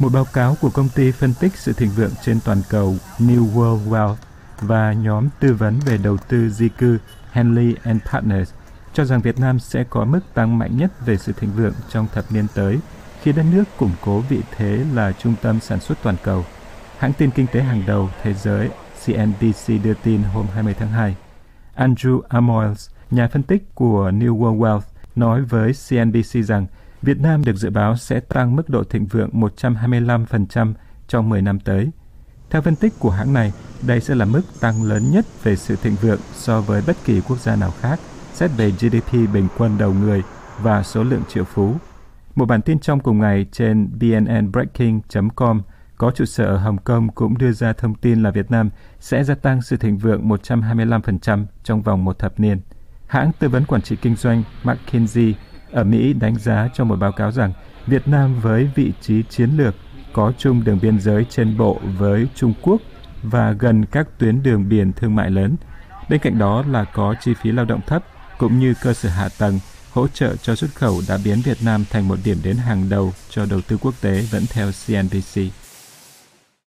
Một báo cáo của công ty phân tích sự thịnh vượng trên toàn cầu New World Wealth và nhóm tư vấn về đầu tư di cư Henley and Partners cho rằng Việt Nam sẽ có mức tăng mạnh nhất về sự thịnh vượng trong thập niên tới khi đất nước củng cố vị thế là trung tâm sản xuất toàn cầu. Hãng tin kinh tế hàng đầu thế giới CNBC đưa tin hôm 20 tháng 2. Andrew Amoyles, nhà phân tích của New World Wealth, nói với CNBC rằng Việt Nam được dự báo sẽ tăng mức độ thịnh vượng 125% trong 10 năm tới. Theo phân tích của hãng này, đây sẽ là mức tăng lớn nhất về sự thịnh vượng so với bất kỳ quốc gia nào khác, xét về GDP bình quân đầu người và số lượng triệu phú. Một bản tin trong cùng ngày trên bnnbreaking.com có trụ sở ở Hồng Kông cũng đưa ra thông tin là Việt Nam sẽ gia tăng sự thịnh vượng 125% trong vòng một thập niên. Hãng tư vấn quản trị kinh doanh McKinsey ở Mỹ đánh giá trong một báo cáo rằng Việt Nam với vị trí chiến lược có chung đường biên giới trên bộ với Trung Quốc và gần các tuyến đường biển thương mại lớn. Bên cạnh đó là có chi phí lao động thấp cũng như cơ sở hạ tầng hỗ trợ cho xuất khẩu đã biến Việt Nam thành một điểm đến hàng đầu cho đầu tư quốc tế vẫn theo CNBC.